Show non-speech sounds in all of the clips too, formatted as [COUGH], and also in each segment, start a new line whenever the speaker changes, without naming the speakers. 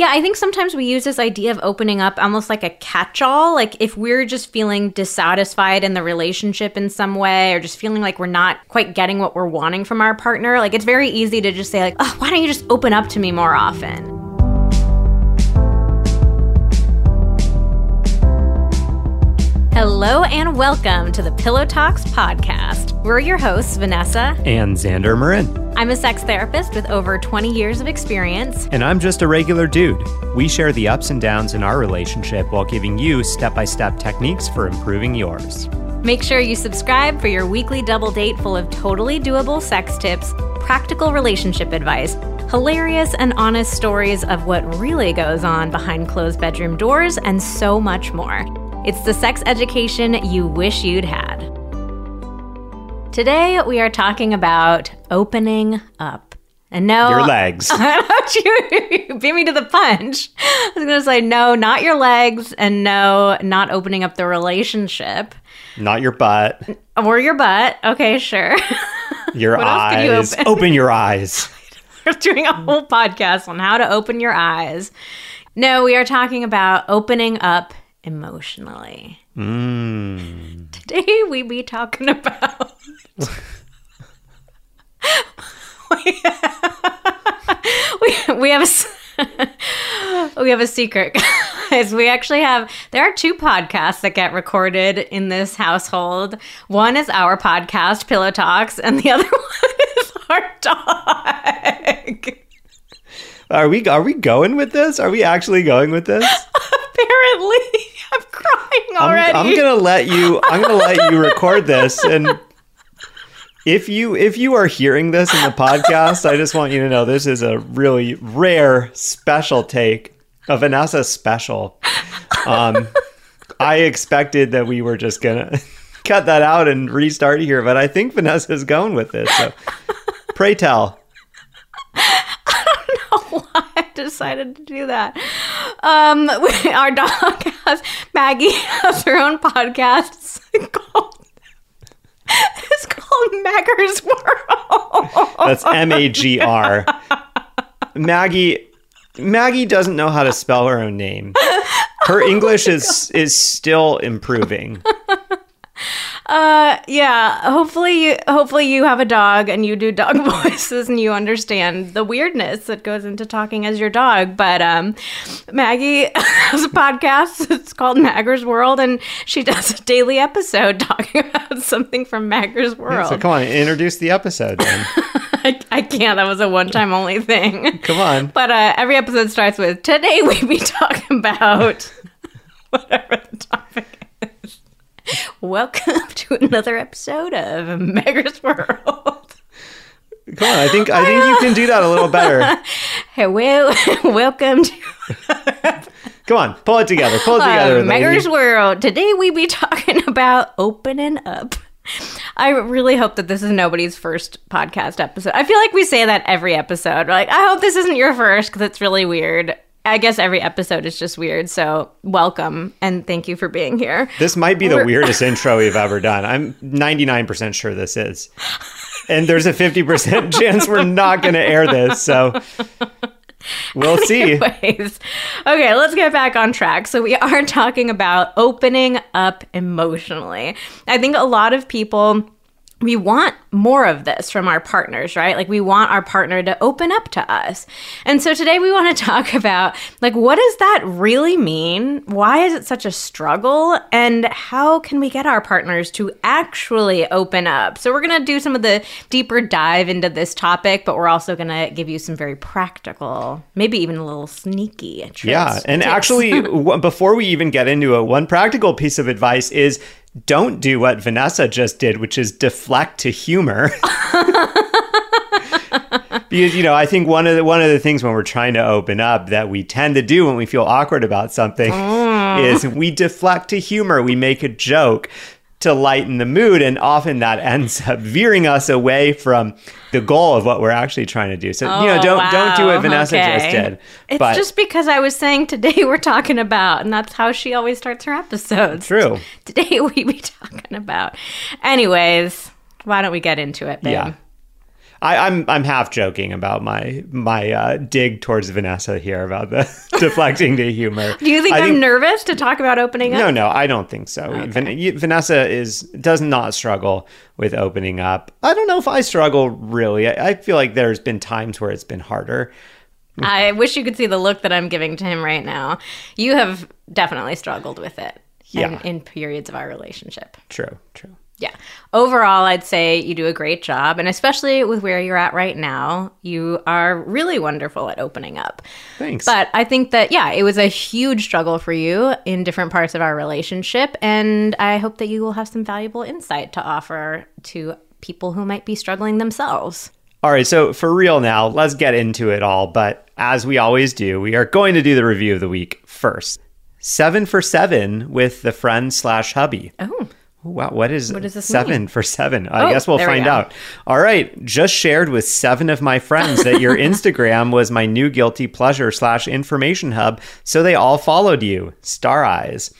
Yeah, I think sometimes we use this idea of opening up almost like a catch all. Like if we're just feeling dissatisfied in the relationship in some way or just feeling like we're not quite getting what we're wanting from our partner, like it's very easy to just say, like, oh, why don't you just open up to me more often? Hello and welcome to the Pillow Talks podcast. We're your hosts, Vanessa
and Xander Marin.
I'm a sex therapist with over 20 years of experience.
And I'm just a regular dude. We share the ups and downs in our relationship while giving you step by step techniques for improving yours.
Make sure you subscribe for your weekly double date full of totally doable sex tips, practical relationship advice, hilarious and honest stories of what really goes on behind closed bedroom doors, and so much more. It's the sex education you wish you'd had. Today, we are talking about opening up. And no,
your legs. [LAUGHS]
I thought you beat me to the punch. I was going to say no, not your legs, and no, not opening up the relationship.
Not your butt.
Or your butt. Okay, sure.
Your [LAUGHS] eyes. You open? open your eyes. [LAUGHS]
We're doing a whole podcast on how to open your eyes. No, we are talking about opening up emotionally.
Mm. [LAUGHS]
Today we be talking about [LAUGHS] we, we have a [LAUGHS] we have a secret guys. We actually have there are two podcasts that get recorded in this household. One is our podcast pillow talks and the other one is our dog.
Are we are we going with this? Are we actually going with this?
apparently i'm crying already
I'm, I'm gonna let you i'm gonna let you [LAUGHS] record this and if you if you are hearing this in the podcast, I just want you to know this is a really rare special take, of Vanessa special. Um, I expected that we were just gonna [LAUGHS] cut that out and restart here, but I think Vanessa's going with this. So, pray tell. [LAUGHS]
I don't know why I decided to do that. Um, [LAUGHS] we, our dog has Maggie has her own podcast it's called it's called Magger's World.
That's M A G R. Maggie Maggie doesn't know how to spell her own name. Her [LAUGHS] English oh is is still improving.
Uh, yeah. Hopefully, you, hopefully you have a dog and you do dog [LAUGHS] voices and you understand the weirdness that goes into talking as your dog. But um, Maggie has [LAUGHS] a podcast. It's called Magger's World, and she does a daily episode [LAUGHS] talking about something from Magger's World.
So come on, introduce the episode then.
I, I, can't. That was a one-time only thing.
Come on.
But uh, every episode starts with today we be talking about whatever the topic [LAUGHS] Welcome to another episode of Megger's World.
Come on, I think I think you can do that a little better. [LAUGHS]
hey, well, [LAUGHS] welcome to.
Come on, pull it together. Pull it together. Uh,
Megger's World. Today we be talking about opening up. I really hope that this is nobody's first podcast episode. I feel like we say that every episode. Like, I hope this isn't your first because it's really weird. I guess every episode is just weird. So welcome and thank you for being here.
This might be the weirdest intro we've ever done. I'm 99% sure this is. And there's a 50% [LAUGHS] chance we're not going to air this. So we'll [LAUGHS] see.
Anyways, okay, let's get back on track. So we are [LAUGHS] talking about opening up emotionally. I think a lot of people we want more of this from our partners, right? Like we want our partner to open up to us. And so today we want to [LAUGHS] talk about like what does that really mean? Why is it such a struggle? And how can we get our partners to actually open up? So we're going to do some of the deeper dive into this topic, but we're also going to give you some very practical, maybe even a little sneaky tricks.
Yeah, and tips. actually [LAUGHS] before we even get into it, one practical piece of advice is don't do what Vanessa just did, which is deflect to humor. [LAUGHS] because you know, I think one of the one of the things when we're trying to open up that we tend to do when we feel awkward about something mm. is we deflect to humor. We make a joke to lighten the mood and often that [LAUGHS] ends up veering us away from the goal of what we're actually trying to do so oh, you know oh, don't wow. don't do what vanessa okay. just did
it's but, just because i was saying today [LAUGHS] we're talking about and that's how she always starts her episodes
true [LAUGHS]
today we be talking about anyways why don't we get into it babe? yeah
I, I'm I'm half joking about my my uh, dig towards Vanessa here about the [LAUGHS] deflecting to humor.
Do you think
I
am nervous to talk about opening up?
No, no, I don't think so. Van- y- Vanessa is does not struggle with opening up. I don't know if I struggle really. I, I feel like there's been times where it's been harder.
I wish you could see the look that I'm giving to him right now. You have definitely struggled with it.
Yeah.
In, in periods of our relationship.
True, true.
Yeah. Overall, I'd say you do a great job. And especially with where you're at right now, you are really wonderful at opening up.
Thanks.
But I think that, yeah, it was a huge struggle for you in different parts of our relationship. And I hope that you will have some valuable insight to offer to people who might be struggling themselves.
All right, so for real now, let's get into it all. But as we always do, we are going to do the review of the week first. Seven for seven with the friend slash hubby.
Oh.
Wow, what is
does this
seven for seven? I
Oh,
guess we'll
there we
find out. All right, just shared with seven of my friends that your [LAUGHS] Instagram was my new guilty pleasure slash information hub, so they all followed you. Star eyes.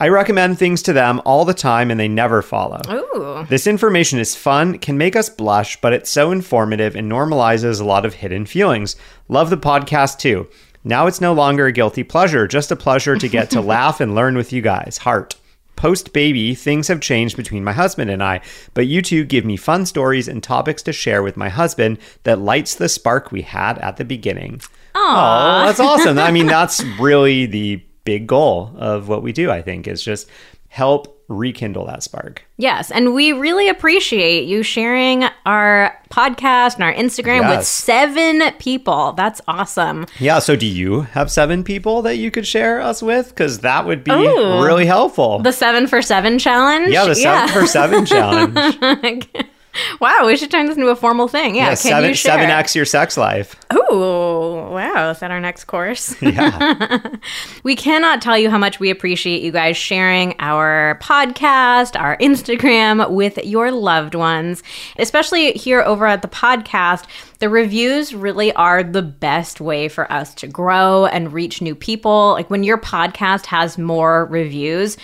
I recommend things to them all the time and they never follow.
Ooh.
This information is fun, can make us blush, but it's so informative and normalizes a lot of hidden feelings. Love the podcast too. Now it's no longer a guilty pleasure, just a pleasure to get to [LAUGHS] laugh and learn with you guys. Heart. Post baby, things have changed between my husband and I, but you two give me fun stories and topics to share with my husband that lights the spark we had at the beginning. Oh, that's [LAUGHS] awesome. I mean, that's really the big goal of what we do, I think, is just help rekindle that spark.
Yes, and we really appreciate you sharing our podcast and our Instagram with seven people. That's awesome.
Yeah. So, do you have seven people that you could share us with? Because that would be
Ooh.
really helpful.
The seven for seven challenge.
yeah, the seven for seven challenge. [LAUGHS] [LAUGHS]
wow, we should turn this into a formal thing. Yeah,
Yeah,
can
seven seven x your sex life.
Ooh, wow, is that our next course? [LAUGHS]
Yeah. [LAUGHS]
we cannot tell you how much we appreciate you guys sharing our podcast, our Instagram with your loved ones, especially here over at the podcast. The reviews really are the best way for us to grow and reach new people. Like when your podcast has more reviews,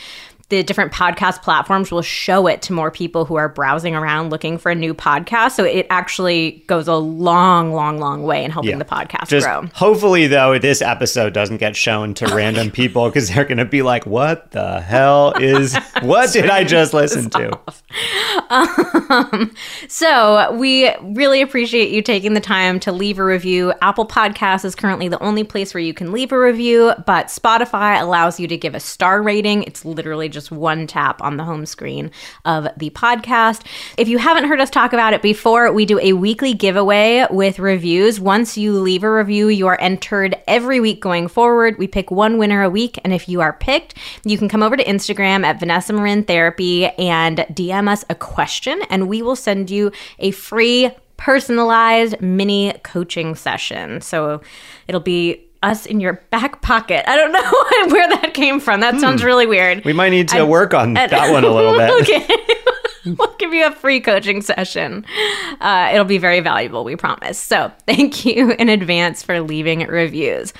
the different podcast platforms will show it to more people who are browsing around looking for a new podcast. So it actually goes a long, long, long way in helping
Yeah.
the podcast
Just
grow.
hopefully, though, this episode doesn't get shown to random [LAUGHS] people because they're going to be like, "What the hell is? [LAUGHS] What did I just listen to?" [LAUGHS]
Um, so we really appreciate you taking the time to leave a review. Apple Podcasts is currently the only place where you can leave a review, but Spotify allows you to give a star rating. It's literally just one tap on the home screen of the podcast. If you haven't heard us talk about it before, we do a weekly giveaway with reviews. Once you leave a review, you are entered every week going forward. We pick one winner a week, and if you are picked, you can come over to Instagram at Vanessa Marin Therapy and DM us a question, and we will send you a free personalized mini coaching session. So it'll be us in your back pocket. I don't [LAUGHS] know [LAUGHS] where that came from. That sounds really weird.
We might need to work on that one a little [LAUGHS] bit.
okay. we'll give you a free coaching session. Uh, it'll be very valuable, we promise. So, thank you in advance for leaving reviews.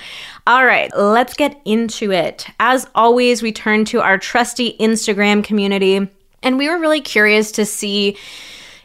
All right, let's get into it. As always, we turn to our trusty Instagram community, and we were really curious to see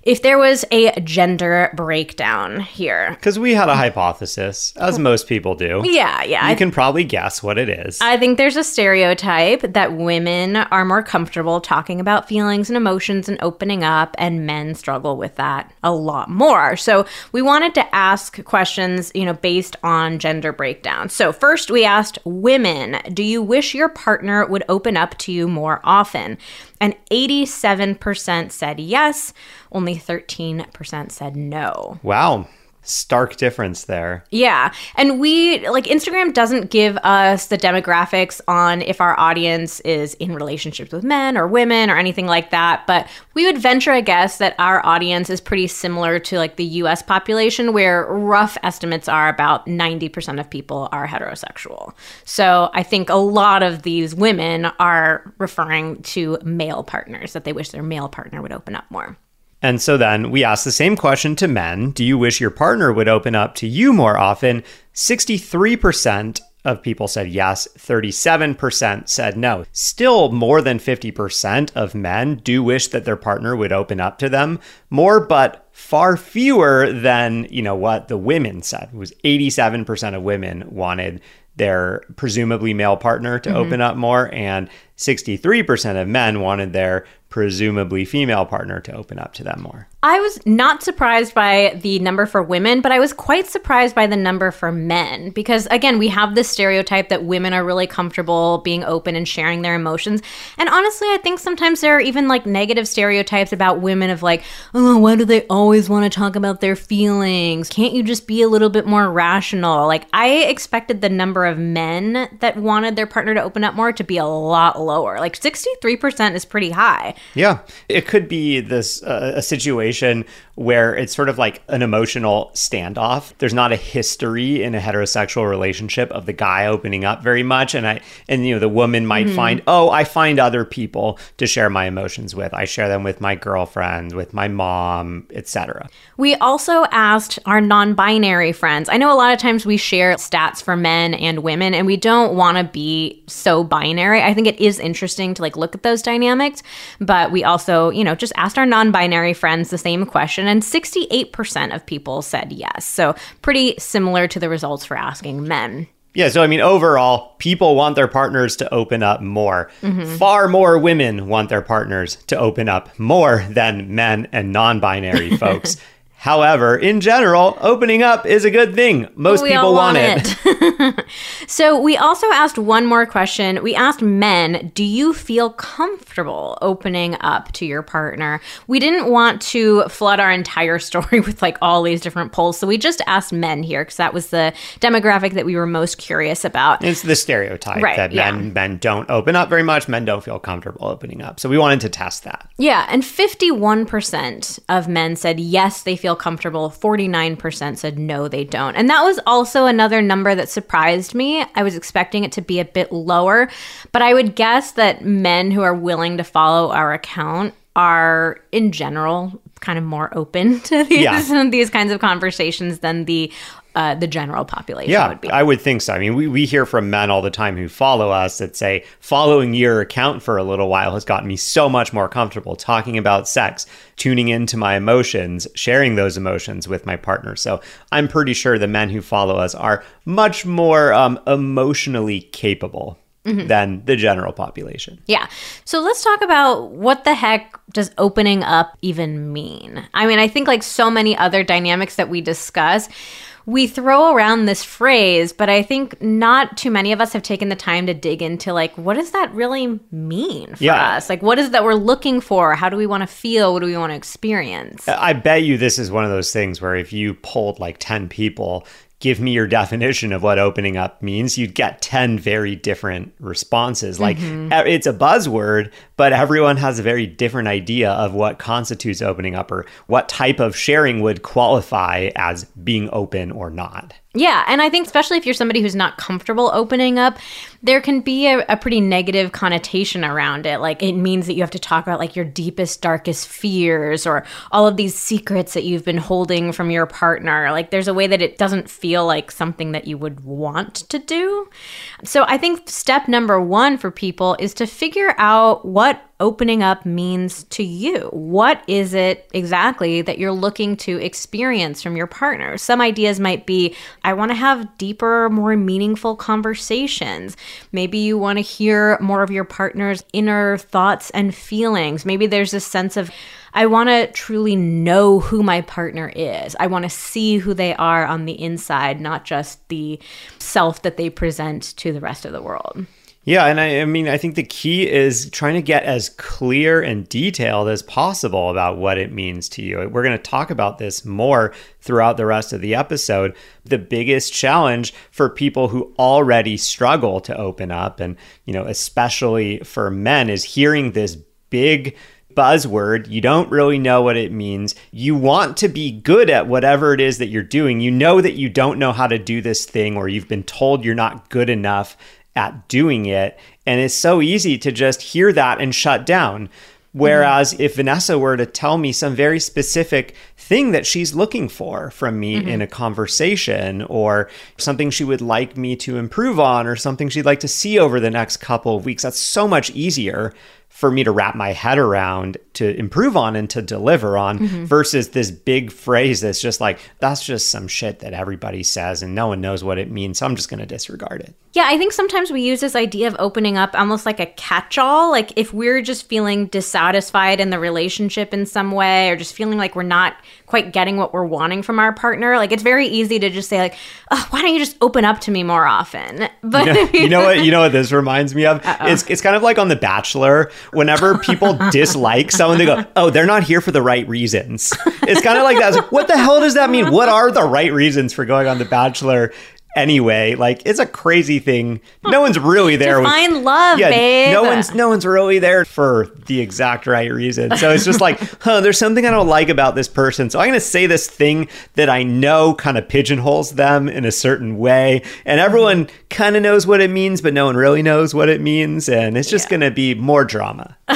if there was a gender breakdown here.
Because we had a hypothesis, as most people do.
Yeah, yeah. I
You can probably guess what it is.
I think there's a stereotype that women are more comfortable talking about feelings and emotions and opening up, and men struggle with that a lot more. So we wanted to ask questions, you know, based on gender breakdown. So first, we asked women, do you wish your partner would open up to you more often? And 87% said yes, only 13% said no.
wow. Stark difference there.
Yeah. And we, like, Instagram doesn't give us the demographics on if our audience is in relationships with men or women or anything like that. But we would venture a guess that our audience is pretty similar to, like, the US population, where rough estimates are about 90% of people are heterosexual. So I think a lot of these women are referring to male partners, that they wish their male partner would open up more.
And so then we asked the same question to men Do you wish your partner would open up to you more often? 63% of people said yes, 37% said no. Still, more than 50% of men do wish that their partner would open up to them more, but far fewer than, you know, what the women said. It was 87% of women wanted their presumably male partner to mm-hmm. open up more and 63% of men wanted their presumably female partner to open up to them more.
I was not surprised by the number for women, but I was quite surprised by the number for men because, again, we have this stereotype that women are really comfortable being open and sharing their emotions. And honestly, I think sometimes there are even like negative stereotypes about women of like, oh, why do they always want to talk about their feelings? Can't you just be a little bit more rational? Like, I expected the number of men that wanted their partner to open up more to be a lot lower. Like, 63% is pretty high.
Yeah, it could be this uh, a situation where it's sort of like an emotional standoff. There's not a history in a heterosexual relationship of the guy opening up very much, and I and you know the woman might mm-hmm. find oh I find other people to share my emotions with. I share them with my girlfriend, with my mom, etc.
We also asked our non-binary friends. I know a lot of times we share stats for men and women, and we don't want to be so binary. I think it is interesting to like look at those dynamics, but we also you know just asked our non-binary friends the same question and 68% of people said yes. So, pretty similar to the results for asking men.
Yeah, so I mean, overall, people want their partners to open up more. Mm-hmm. Far more women want their partners to open up more than men and non binary [LAUGHS] folks. However, in general, opening up is a good thing. Most we people want, want, it.
it. [LAUGHS] so, we also asked one more question. We asked men, do you feel comfortable opening up to your partner? We didn't want to flood our entire [LAUGHS] story with like all these different polls. So, we just asked men here because that was the demographic that we were most curious about.
It's the stereotype right, that yeah. men men don't open up very much, men don't feel comfortable opening up. So, we wanted to test that.
Yeah, and 51% of men said yes, they feel comfortable. 49% said no, they don't. And that was also another number that surprised me. I was expecting it to be a bit lower, but I would guess that men who are willing to follow our account are in general kind of more open [LAUGHS] to these yeah. [LAUGHS] these kinds of conversations than the uh, the general population
yeah,
would be.
I would think so. I mean, we, we hear from men all the time who follow us that say, following your account for a little while has gotten me so much more comfortable talking about sex, tuning into my emotions, sharing those emotions with my partner. So I'm pretty sure the men who follow us are much more um, emotionally capable. Mm-hmm. than the general population.
Yeah. So let's talk about what the heck does opening up even mean? I mean, I think like so many other dynamics that we discuss, we throw around this phrase, but I think not too many of us have taken the time to dig into like what does that really mean for yeah. us? Like what is that we're looking for? How do we want to feel? What do we want to experience?
I bet you this is one of those things where if you polled like 10 people, give me your definition of what opening up means, you'd get 10 very different responses. Like mm-hmm. it's a buzzword, but everyone has a very different idea of what constitutes opening up or what type of sharing would qualify as being open or not.
Yeah, and I think especially if you're somebody who's not comfortable opening up, there can be a, a, pretty negative connotation around it. Like it means that you have to talk about like your deepest, darkest fears or all of these secrets that you've been holding from your partner. Like there's a way that it doesn't feel like something that you would want to do. So I think step number one for people is to figure out what opening up means to you. What is it exactly that you're looking to experience from your partner? Some ideas might be I want to have deeper, more meaningful conversations. Maybe you want to hear more of your partner's inner thoughts and feelings. Maybe there's a sense of I want to truly know who my partner is. I want to see who they are on the inside, not just the self that they present to the rest of the world.
Yeah, and I, I, mean, I think the key is trying to get as clear and detailed as possible about what it means to you. We're going to talk about this more throughout the rest of the episode. The biggest challenge for people who already struggle to open up, and, you know, especially for men, is hearing this big buzzword. You don't really know what it means. You want to be good at whatever it is that you're doing. You know that you don't know how to do this thing, or you've been told you're not good enough at doing it. And it's so easy to just hear that and shut down. Whereas mm-hmm. if Vanessa were to tell me some very specific thing that she's looking for from me mm-hmm. in a conversation or something she would like me to improve on or something she'd like to see over the next couple of weeks, that's so much easier for me to wrap my head around to improve on and to deliver on
Mm-hmm.
versus this big phrase that's just like that's just some shit that everybody says and no one knows what it means so i'm just going to disregard it
Yeah, I think sometimes we use this idea of opening up almost like a catch all. Like if we're just feeling dissatisfied in the relationship in some way or just feeling like we're not quite getting what we're wanting from our partner, like it's very easy to just say, like, oh, why don't you just open up to me more often? [LAUGHS] But
you know, you know what you know what this reminds me of [LAUGHS] it's, it's kind of like on the bachelor whenever people [LAUGHS] dislike someone they go oh they're not here for the right reasons. It's kind of like that. Like what the hell does that mean? What are the right reasons for going on the bachelor anyway like it's a crazy thing no one's really there with
find love,
yeah,
babe.
no one's no one's really there for the exact right reason. So it's just like, [LAUGHS] huh, there's something I don't like about this person. So I'm gonna say this thing that I know kind of pigeonholes them in a certain way, and everyone mm-hmm. kind of knows what it means, but no one really knows what it means, and it's just
Yeah.
gonna be more drama. [LAUGHS]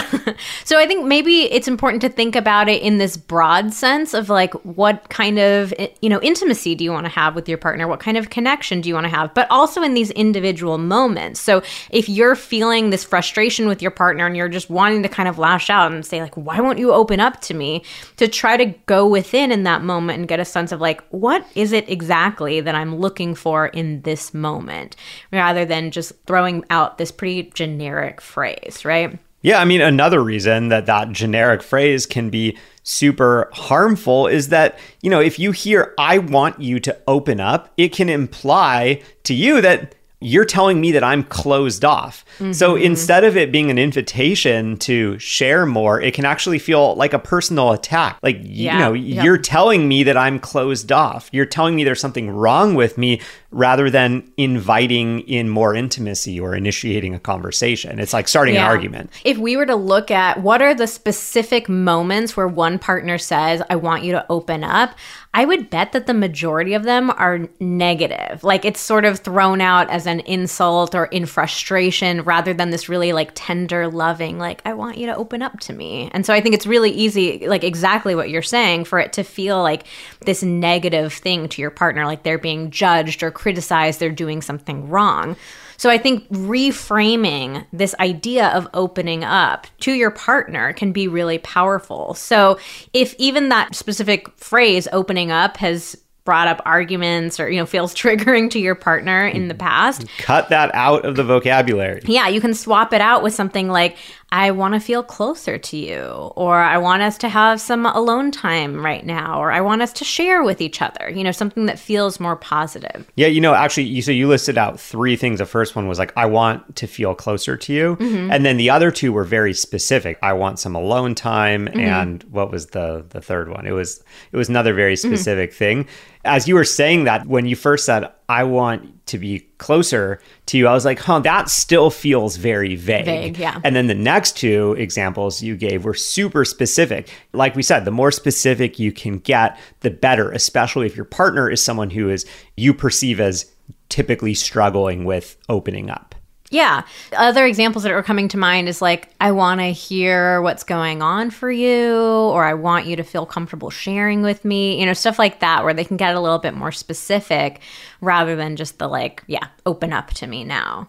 So I think maybe it's important to think about it in this broad sense of like what kind of you know intimacy do you want to have with your partner? What kind of connection do you want to have? But also in these individual moments. So if you're feeling this frustration with your partner and you're just wanting to kind of lash out and say like why won't you open up to me? To try to go within in that moment and get a sense of like what is it exactly that I'm looking for in this moment rather than just throwing out this pretty generic phrase, right?
Yeah, I mean, another reason that that generic phrase can be super harmful is that, you know, if you hear, I want you to open up, it can imply to you that you're telling me that I'm closed off. So mm-hmm. instead of it being an invitation to share more, it can actually feel like a personal attack. Like,
Yeah,
you know,
yep.
you're telling me that I'm closed off. You're telling me there's something wrong with me rather than inviting in more intimacy or initiating a conversation. It's like starting an argument.
If we were to look at what are the specific moments where one partner says, I want you to open up, I would bet that the majority of them are negative. Like it's sort of thrown out as an insult or in frustration rather than this really like tender, loving, like, I want you to open up to me. And so I think it's really easy, like exactly what you're saying, for it to feel like this negative thing to your partner, like they're being judged or criticized, they're doing something wrong. So I think reframing this idea of opening up to your partner can be really powerful. So if even that specific phrase opening up has brought up arguments or you know feels [LAUGHS] triggering to your partner in the past,
cut that out of the vocabulary.
yeah, you can swap it out with something like I want to feel closer to you or I want us to have some alone time right now or I want us to share with each other. You know, something that feels more positive.
Yeah, you know, actually, you so you listed out three things. The first one was like, I want to feel closer to you, mm-hmm. and then the other two were very specific. I want some alone time, mm-hmm. and what was the the third one? It was it was another very mm-hmm. specific thing. As you were saying that, when you first said, I want to be closer to you, I was like, huh, that still feels very vague.
Vague, yeah.
And then the next two examples you gave were super specific. Like we said, the more specific you can get, the better, especially if your partner is someone who is you perceive as typically struggling with opening up.
Yeah. Other examples that are coming to mind is like, I want to hear what's going on for you, or I want you to feel comfortable sharing with me, you know, stuff like that, where they can get a little bit more specific rather than just the like, yeah, open up to me now.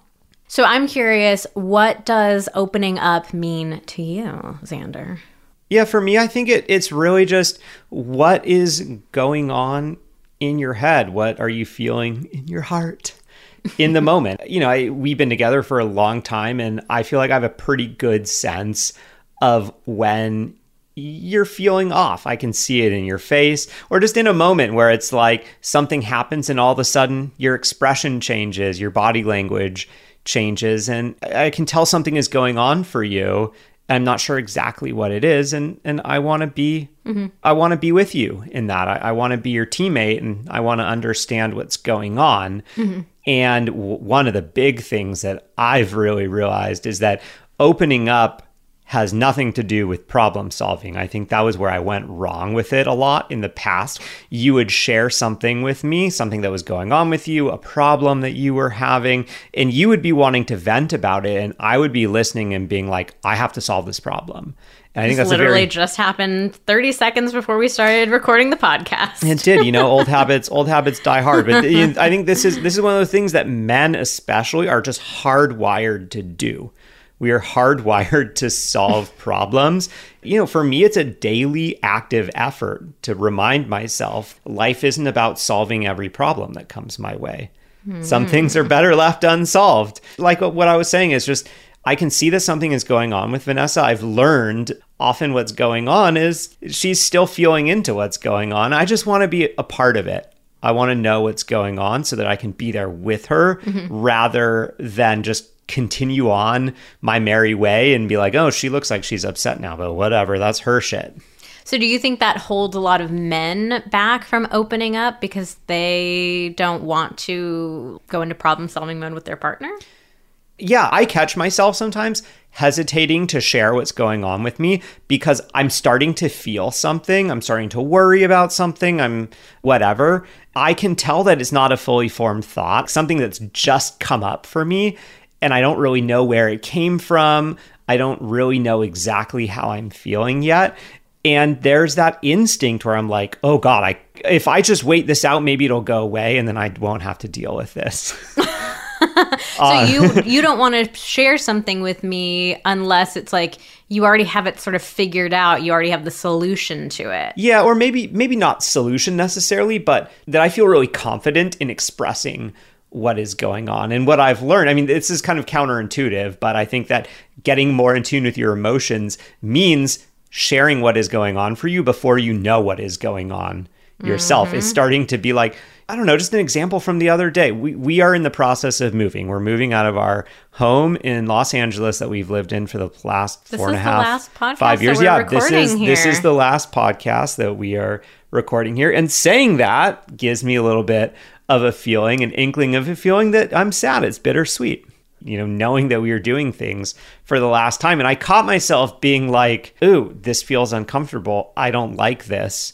So I'm curious, what does opening up mean to you, Xander?
Yeah, for me, I think it, it's really just what is going on in your head? What are you feeling in your heart? In the moment. You know, I, we've been together for a long time, and I feel like I have a pretty good sense of when you're feeling off. I can see it in your face, or just in a moment where it's like something happens, and all of a sudden your expression changes, your body language changes, and I can tell something is going on for you. I'm not sure exactly what it is, and and I want to be mm-hmm. I want to be with you in that. I, I want to be your teammate, and I want to understand what's going on. Mm-hmm. And w- one of the big things that I've really realized is that opening up has nothing to do with problem solving. I think that was where I went wrong with it a lot in the past. You would share something with me, something that was going on with you, a problem that you were having, and you would be wanting to vent about it. And I would be listening and being like, I have to solve this problem. And I think
This
that's
literally
very
just happened 30 seconds before we started recording the podcast.
it did, you know, old [LAUGHS] habits, old habits die hard. But I think this is this is one of those things that men especially are just hardwired to do. We are hardwired to solve [LAUGHS] problems. You know, for me, it's a daily active effort to remind myself life isn't about solving every problem that comes my way. Some hmm. things are better left unsolved. Like what I was saying is just, I can see that something is going on with Vanessa. I've learned often what's going on is she's still feeling into what's going on. I just want to be a part of it. I want to know what's going on so that I can be there with her mm-hmm. rather than just continue on my merry way and be like, oh, she looks like she's upset now, but whatever, that's her shit.
So, do you think that holds a lot of men back from opening up because they don't want to go into problem solving mode with their partner?
yeah, I catch myself sometimes hesitating to share what's going on with me because I'm starting to feel something. I'm starting to worry about something. I'm whatever. I can tell that it's not a fully formed thought, something that's just come up for me. And I don't really know where it came from. I don't really know exactly how I'm feeling yet. And there's that instinct where I'm like, oh God, I, if I just wait this out, maybe it'll go away and then I won't have to deal with this. [LAUGHS] [LAUGHS]
So uh, you [LAUGHS] you don't want to share something with me unless it's like you already have it sort of figured out. You already have the solution to it.
Yeah, or maybe maybe not solution necessarily, but that I feel really confident in expressing what is going on and what I've learned. I mean, this is kind of counterintuitive, but I think that getting more in tune with your emotions means sharing what is going on for you before you know what is going on yourself.
Mm-hmm.
Is starting to be like, I don't know, just an example from the other day. We we are in the process of moving. We're moving out of our home in Los Angeles that we've lived in for the last
This
four and a half, five years. yeah, this is
recording
this is the last podcast that we are recording here. And saying that gives me a little bit of a feeling, an inkling of a feeling that I'm sad. It's bittersweet. You know, knowing that we are doing things for the last time. And I caught myself being like, ooh, this feels uncomfortable. I don't like this,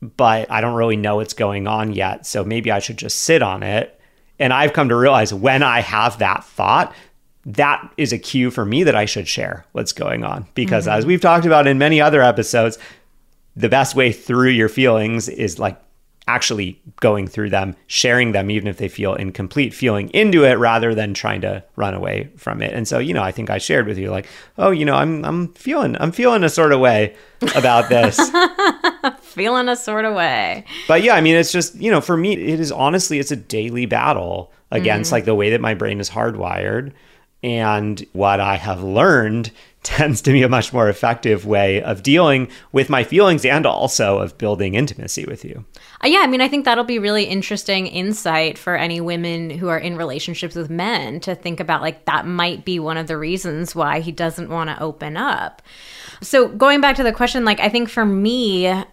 but I don't really know what's going on yet. So maybe I should just sit on it. And I've come to realize when I have that thought, that is a cue for me that I should share what's going on. Because mm-hmm. as we've talked about in many other episodes, the best way through your feelings is like actually going through them, sharing them, even if they feel incomplete, feeling into it rather than trying to run away from it. And so, you know, I think I shared with you like, oh, you know, I'm I'm feeling I'm feeling a sort of way about this. [LAUGHS]
Feeling a sort of way.
but yeah, I mean, it's just, you know, for me, it is honestly, it's a daily battle against mm. like the way that my brain is hardwired. And what I have learned tends to be a much more effective way of dealing with my feelings and also of building intimacy with you.
Uh, yeah, I mean, I think that'll be really interesting insight for any women who are in relationships with men to think about like that might be one of the reasons why he doesn't want to open up. So, going back to the question, like, I think for me,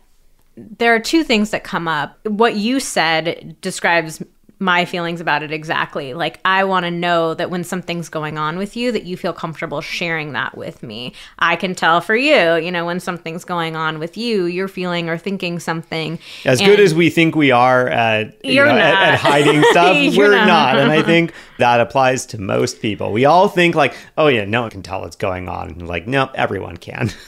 there are two things that come up. What you said describes my feelings about it exactly. Like I want to know that when something's going on with you that you feel comfortable sharing that with me. I can tell for you, you know, when something's going on with you, you're feeling or thinking something.
As good as we think we are at, you know, at, at hiding [LAUGHS] stuff, we're
not.
not. And I [LAUGHS] think that applies to most people. We all think like, oh yeah, no one can tell what's going on. And like, no, everyone can. [LAUGHS]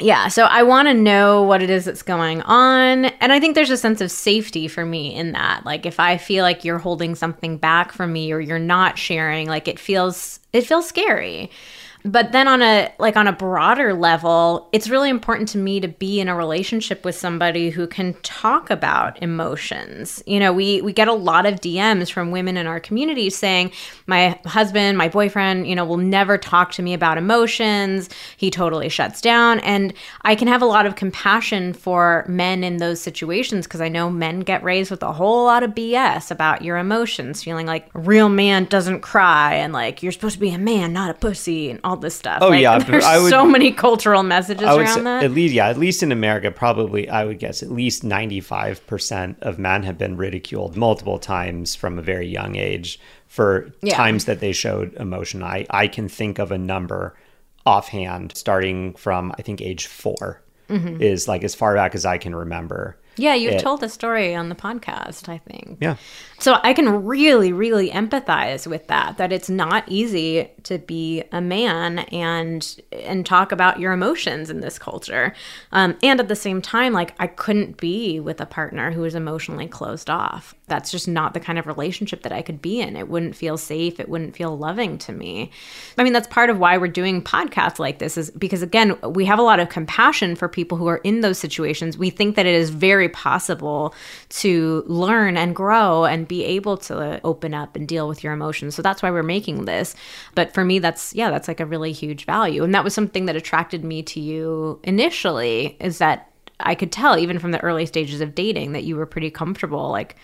Yeah, so I want to know what it is that's going on. And I think there's a sense of safety for me in that. Like if I feel like you're holding something back from me or you're not sharing, like it feels it feels scary. But then on a like on a broader level, it's really important to me to be in a relationship with somebody who can talk about emotions. You know, we we get a lot of DMs from women in our community saying, "My husband, my boyfriend, you know, will never talk to me about emotions. He totally shuts down." And I can have a lot of compassion for men in those situations because I know men get raised with a whole lot of BS about your emotions, feeling like a real man doesn't cry and like you're supposed to be a man, not a pussy, and all this stuff.
Oh,
Like,
yeah, [LAUGHS]
there's
would-
so many cultural messages
I would
around
say
that.
at least yeah, at least in America, probably I would guess at least ninety five percent of men have been ridiculed multiple times from a very young age for
Yeah.
times that they showed emotion. I I can think of a number offhand, starting from I think age 4
Mm-hmm.
is like as far back as I can remember.
yeah, you've
it-
told the story on the podcast, I think.
Yeah.
So I can really, really empathize with that. That it's not easy to be a man and and talk about your emotions in this culture, um, and at the same time, like I couldn't be with a partner who is emotionally closed off. that's just not the kind of relationship that I could be in. It wouldn't feel safe. It wouldn't feel loving to me. I mean, that's part of why we're doing podcasts like this is because again, we have a lot of compassion for people who are in those situations. We think that it is very possible to learn and grow and be able to open up and deal with your emotions. So that's why we're making this. But for me, that's yeah, that's like a really huge value. And that was something that attracted me to you initially is that I could tell even from the early stages of dating that you were pretty comfortable like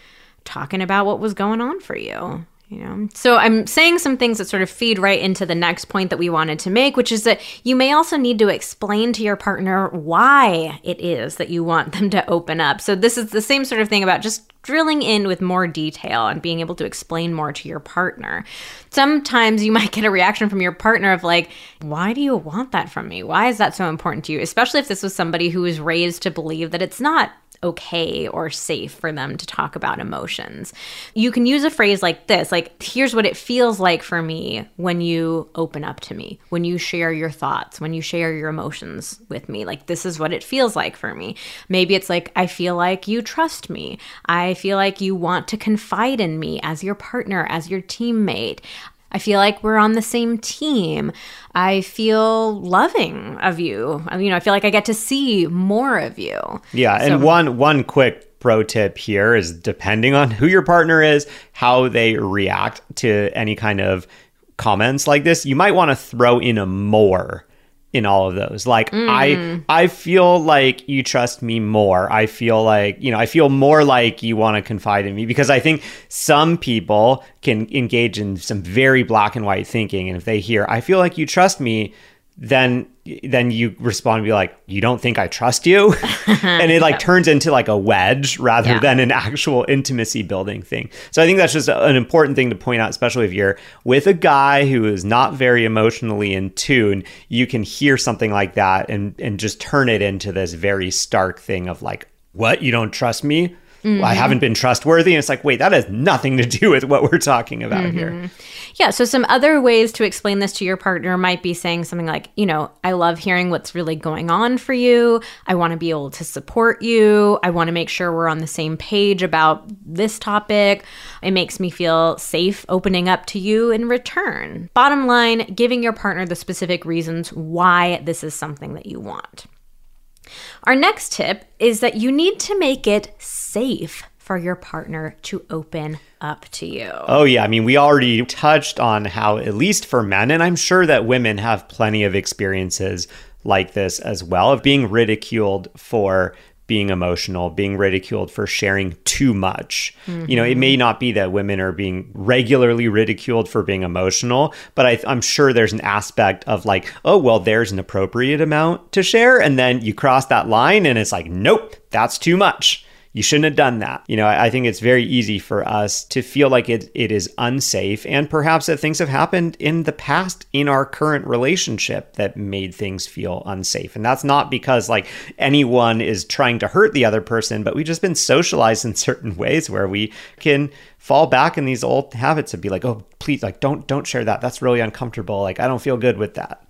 talking about what was going on for you you know so i'm saying some things that sort of feed right into the next point that we wanted to make which is that you may also need to explain to your partner why it is that you want them to open up. So this is the same sort of thing about just drilling in with more detail and being able to explain more to your partner. Sometimes you [LAUGHS] might get a reaction from your partner of like why do you want that from me? Why is that so important to you? Especially if this was somebody who was raised to believe that it's not okay or safe for them to talk about emotions. You can use a phrase like this like, here's what it feels like for me when you open up to me, when you share your thoughts, when you share your emotions with me. Like, this is what it feels like for me. Maybe it's like, I feel like you trust me. I feel like you want to confide in me as your partner, as your teammate. I feel like we're on the same team. I feel loving of you. You know, I feel like I get to see more of you.
Yeah, and one one quick pro tip here is depending on who your partner is, how they react to any kind of comments like this, you might want to throw in a more in all of those. Like mm. I I feel like you trust me more. I feel like, you know, I feel more like you want to confide in me because I think some people can engage in some very black and white thinking and if they hear I feel like you trust me, then then you respond and be like, "You don't think I trust you?" [LAUGHS] and it like turns into like a wedge rather yeah. than an actual intimacy building thing. So I think that's just an important thing to point out, especially if you're with a guy who is not very emotionally in tune. You can hear something like that and and just turn it into this very stark thing of like, "What? You don't trust me?" Mm-hmm. I haven't been trustworthy. And it's like, wait, that has nothing to do with what we're talking about mm-hmm. here.
Yeah. So, some other ways to explain this to your partner might be saying something like, you know, I love hearing what's really going on for you. I want to be able to support you. I want to make sure we're on the same page about this topic. It makes me feel safe opening up to you in return. Bottom line, giving your partner the specific reasons why this is something that you want. Our next tip is that you need to make it safe for your partner to open up to you.
Oh, yeah. I mean, we already touched on how, at least for men, and I'm sure that women have plenty of experiences like this as well, of being ridiculed for being emotional, being ridiculed for sharing too much. Mm-hmm. You know, it may not be that women are being regularly ridiculed for being emotional, but I, I'm sure there's an aspect of like, oh, well, there's an appropriate amount to share. And then you cross that line and it's like, nope, that's too much you shouldn't have done that. You know, I, think it's very easy for us to feel like it, it is unsafe and perhaps that things have happened in the past in our current relationship that made things feel unsafe. And that's not because like anyone is trying to hurt the other person, but we've just been socialized [LAUGHS] in certain ways where we can fall back in these old habits and be like, oh, please, like don't don't share that. That's really uncomfortable. Like I don't feel good with that.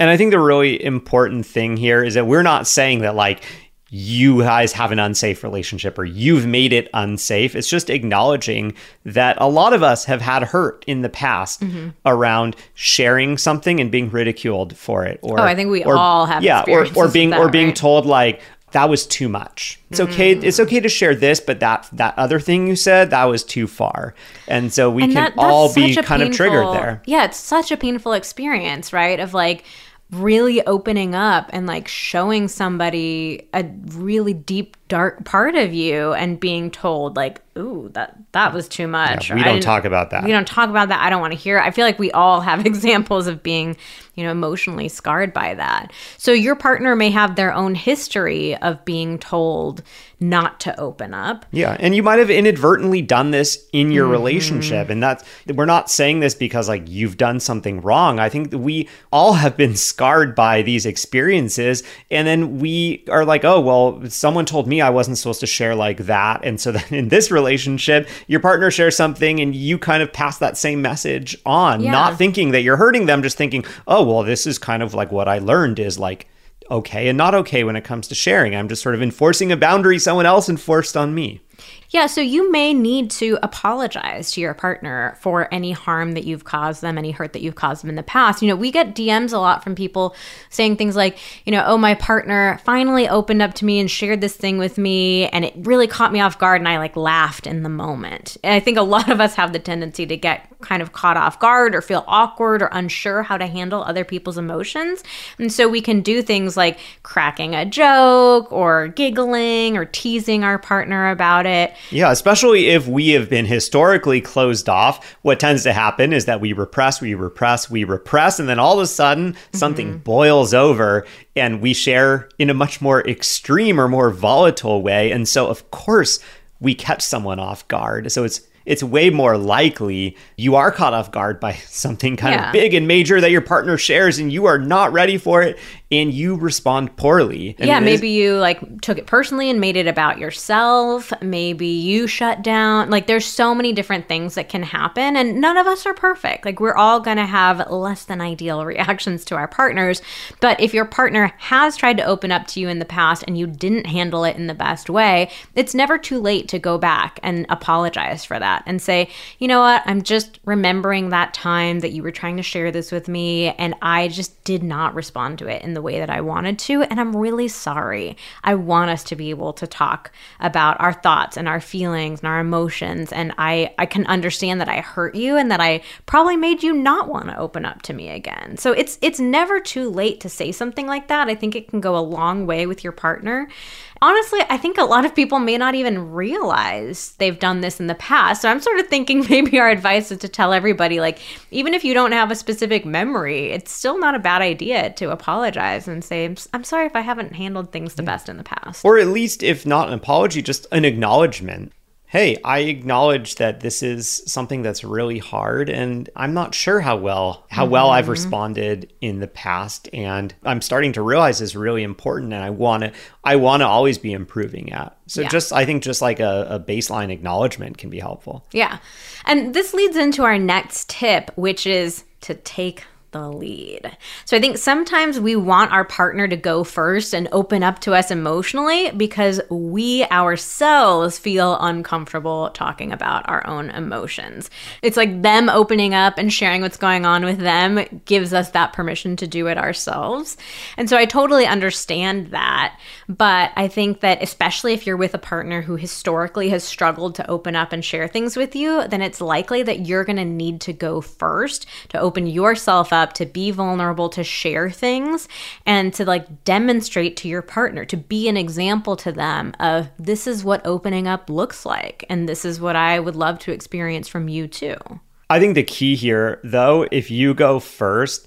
And I think the really important thing here is that we're not saying that like you guys have an unsafe relationship or you've made it unsafe. It's just acknowledging that a lot of us have had hurt in the past mm-hmm. around sharing something and being ridiculed for it.
Or oh, I think we or, all have
yeah, or, or being
that,
or being
right?
told like that was too much. It's okay. Mm. It's okay to share this, but that that other thing you said that was too far, and so we and can that, all be kind painful, of triggered there.
Yeah, it's such a painful experience, right? Of like really opening up and like showing somebody a really deep dark part of you and being told like ooh that that was too much
yeah, we don't talk about that.
we don't talk about that. I don't want to hear it. i feel like we all have [LAUGHS] examples of being you know emotionally scarred by that. So your partner may have their own history of being told not to open up.
Yeah and you might have inadvertently done this in your mm-hmm. relationship and that's we're not saying this because like you've done something wrong. I think that we all have been scarred by these experiences and then we are like oh well someone told me I wasn't supposed to share like that. And so then [LAUGHS] in this relationship, your partner shares something and you kind of pass that same message on, yeah. not thinking that you're hurting them, just thinking, oh, well, this is kind of like what I learned is like okay and not okay when it comes to sharing. I'm just sort of enforcing a boundary someone else enforced on me.
Yeah, so you may need to apologize to your partner for any harm that you've caused them, any hurt that you've caused them in the past. You know, we get DMs a lot from people saying things like, you know, oh, my partner finally opened up to me and shared this thing with me, and it really caught me off guard, and I like laughed in the moment. And I think a lot of us have the tendency to get kind of caught off guard or feel awkward or unsure how to handle other people's emotions. And so we can do things like cracking a joke or giggling or teasing our partner about it.
Yeah, especially if we have been historically closed off. What tends to happen is that we repress, we repress, we repress, and then all of a sudden something mm-hmm. boils over and we share in a much more extreme or more volatile way. And so, of course, we catch someone off guard. So it's it's way more likely you are caught off guard by [LAUGHS] something kind yeah. of big and major that your partner shares and you are not ready for it and you respond poorly.
And yeah, maybe is- you like took it personally and made it about yourself. Maybe you shut down. Like there's so many different things that can happen and none of us are perfect. Like we're all going to have less than ideal [LAUGHS] reactions to our partners, but if your partner has tried to open up to you in the past and you didn't handle it in the best way, it's never too late to go back and apologize for that and say, "You know what? I'm just remembering that time that you were trying to share this with me and I just did not respond to it in the way that I wanted to. And I'm really sorry. I want us to be able to talk about our thoughts and our feelings and our emotions. And I, I can understand that I hurt you and that I probably made you not want to open up to me again. So it's it's never too late to say something like that. I think it can go a long way with your partner honestly, I think a lot of people may not even realize they've done this in the past. So I'm sort of thinking [LAUGHS] maybe our advice is to tell everybody like, even if you don't have a specific memory, it's still not a bad idea to apologize and say, I'm sorry if I haven't handled things the best in the past.
Or at least, if not an apology, just an acknowledgement hey, I acknowledge that this is something that's really hard and I'm not sure how well how mm-hmm. well I've mm-hmm. responded in the past and I'm starting to realize is really important and I want to I want to always be improving at. So yeah. just I think just like a, a baseline acknowledgement can be helpful.
Yeah. And this leads into our next tip, which is to take the lead. So I think sometimes we want our partner to go first and open up to us emotionally because we ourselves feel uncomfortable talking about our own emotions. It's like them opening up and sharing what's going on with them gives us that permission to do it ourselves. And so I totally understand that. But I think that especially if you're with a partner who historically has struggled to open up and share things with you, then it's likely that you're going to need to go first to open yourself up up to be vulnerable, to share things, and to like demonstrate to your partner, to be an example to them of this is what opening up looks like. And this is what I would love to experience from you too.
I think the key here, though, if you go first,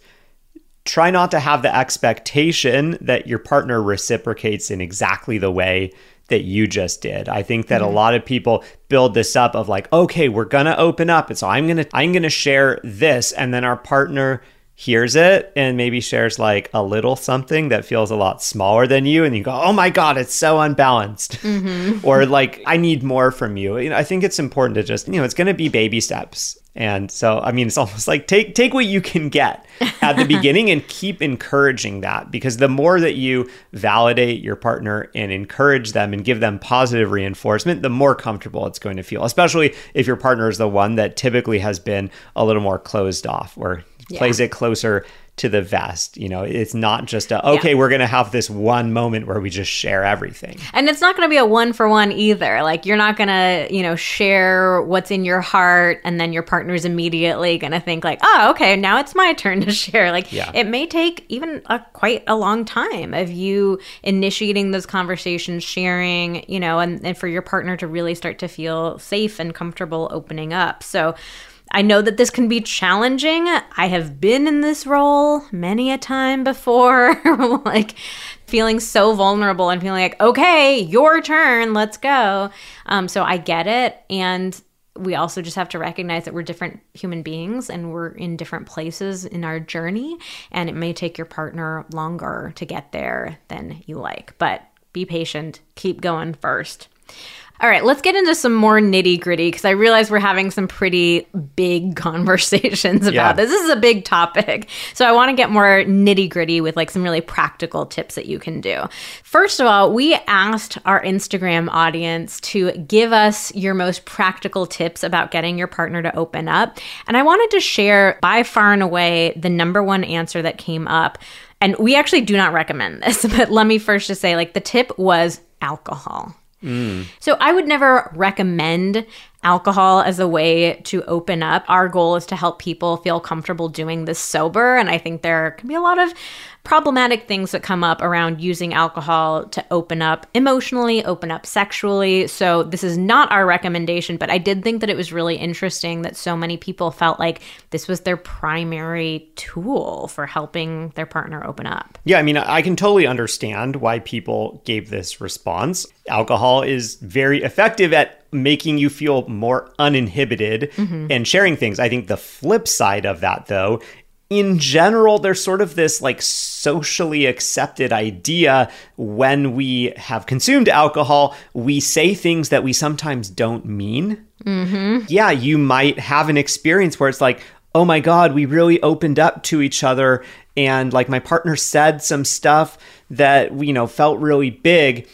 try not to have the expectation that your partner reciprocates in exactly the way that you just did. I think that mm-hmm. a lot of people build this up of like, okay, we're going to open up and so I'm going to I'm going to share this and then our partner hears it and maybe shares like a little something that feels a lot smaller than you and you go oh my god it's so unbalanced. Mm-hmm. [LAUGHS] or like i need more from you. You know i think it's important to just you know it's going to be baby steps. And so i mean it's almost like take take what you can get at the [LAUGHS] beginning and keep encouraging that because the more that you validate your partner and encourage them and give them positive reinforcement the more comfortable it's going to feel especially if your partner is the one that typically has been a little more closed off or yeah. plays it closer to the vest. You know, it's not just a, okay, yeah. we're going to have this one moment where we just share everything.
And it's not going to be a one for one either. Like, you're not going to, you know, share what's in your heart and then your partner's immediately going to think, like, oh, okay, now it's my turn to [LAUGHS] share. Like, yeah. it may take even a, quite a long time of you initiating those conversations, sharing, you know, and, and for your partner to really start to feel safe and comfortable opening up. So, I know that this can be challenging. I have been in this role many a time before, [LAUGHS] like feeling so vulnerable and feeling like, okay, your turn, let's go. Um, so I get it. And we also just have to recognize that we're different human beings and we're in different places in our journey. And it may take your partner longer to get there than you like, but be patient, keep going first. All right, let's get into some more nitty gritty because I realize we're having some pretty big [LAUGHS] conversations about
Yeah.
this. This is a big topic. So I want to get more nitty gritty with like some really practical tips that you can do. First of all, we asked our Instagram audience to give us your most practical tips about getting your partner to open up. And I wanted to share by far and away the number one answer that came up. And we actually do not recommend this, [LAUGHS] but let me first just say like the tip was alcohol. Mm. So I would never recommend alcohol as a way to open up. Our goal is to help people feel comfortable doing this sober. And I think there can be a lot of problematic things that come up around using alcohol to open up emotionally, open up sexually. So this is not our recommendation, but I did think that it was really interesting that so many people felt like this was their primary tool for helping their partner open up.
Yeah, I mean, I can totally understand why people gave this response. Alcohol is very effective at making you feel more uninhibited mm-hmm. and sharing things. I think the flip side of that, though, in general, there's sort of this like socially accepted idea when we have consumed alcohol, we say things that we sometimes don't mean. Mm-hmm. Yeah, you might have an experience where it's like, oh my God, we really opened up to each other. And like my partner said some stuff that, you know, felt really big.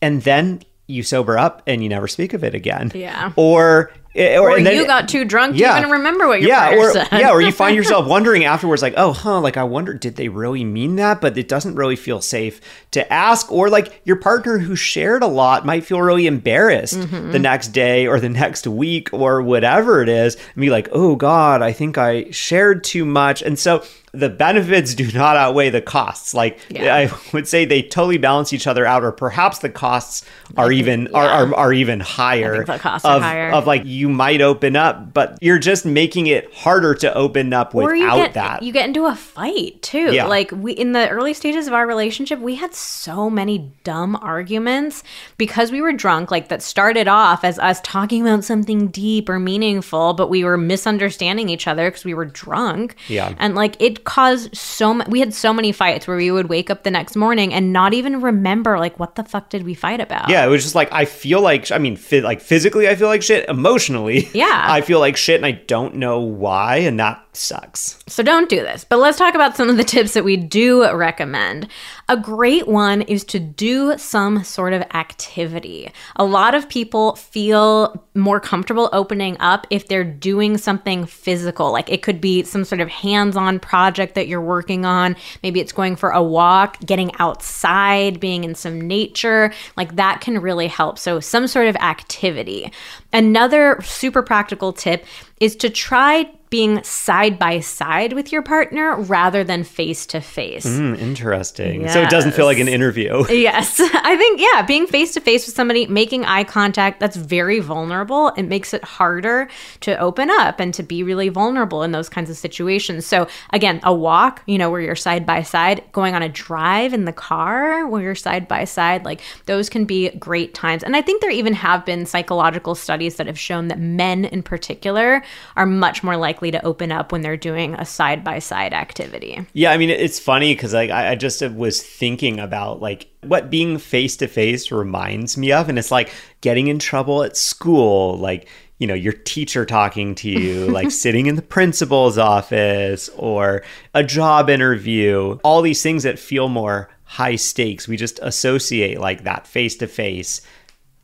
And then you sober up and you never speak of it again.
Yeah.
Or, or,
Or
and then-
you got too drunk
yeah.
to even remember what your
yeah, or,
said.
Yeah, or you find [LAUGHS] yourself wondering afterwards, like, oh, huh, like I wonder, did they really mean that? But it doesn't really feel safe to ask. Or like your partner who shared a lot might feel really embarrassed
Mm-hmm.
the next day or the [LAUGHS] next week or whatever it is, and be like, oh God, I think I shared too much. And so the benefits do not outweigh the costs. Like
Yeah.
I would say they totally balance each other out, or perhaps the costs are even are, are, are even higher.
the costs are
of,
higher.
of like you might open up, but you're just making it harder to open up without
get
that.
you get into a fight too.
Yeah.
Like we in the early stages of our relationship, we had so many dumb arguments because we were drunk. Like that started off as us talking about something deep or meaningful, but we were misunderstanding each other because we were drunk.
Yeah.
and like it caused so. mu- We had so many fights where we would wake up the next morning and not even remember like what the fuck did we fight about.
yeah, it was just like I feel like I mean, like physically, I feel like shit. Emotionally,
Yeah. [LAUGHS]
I feel like shit, and I don't know why, and that sucks.
So don't do this. But let's talk about some of the tips that we do recommend. A great one is to do some sort of activity. A lot of people feel more comfortable opening up if they're doing something physical. Like it could be some sort of hands on project that you're working on. Maybe it's going for a walk, getting outside, being in some nature. Like that can really help. So, some sort of activity. Another super practical tip is to try being side by side with your partner rather than face to face.
Hmm, interesting. So it doesn't feel like an interview. [LAUGHS] [LAUGHS]
Yes, I think, yeah, being face to face with somebody, making eye contact, that's very vulnerable. It makes it harder to open up and to be really vulnerable in those kinds of situations. So, again, a walk, you know, where you're side by side, going on a drive in the car where you're side by side, like those can be great times. And I think there even have been psychological studies that have shown that men in particular are much more likely to open up when they're doing a side by side activity.
Yeah, I mean, it's funny because like I I just uh, was thinking about like what being face to face reminds me of, and it's like getting in trouble at school, like you know your teacher talking to you, [LAUGHS] like sitting in the principal's office or a job interview. All these things that feel more high stakes, we just associate like that face to face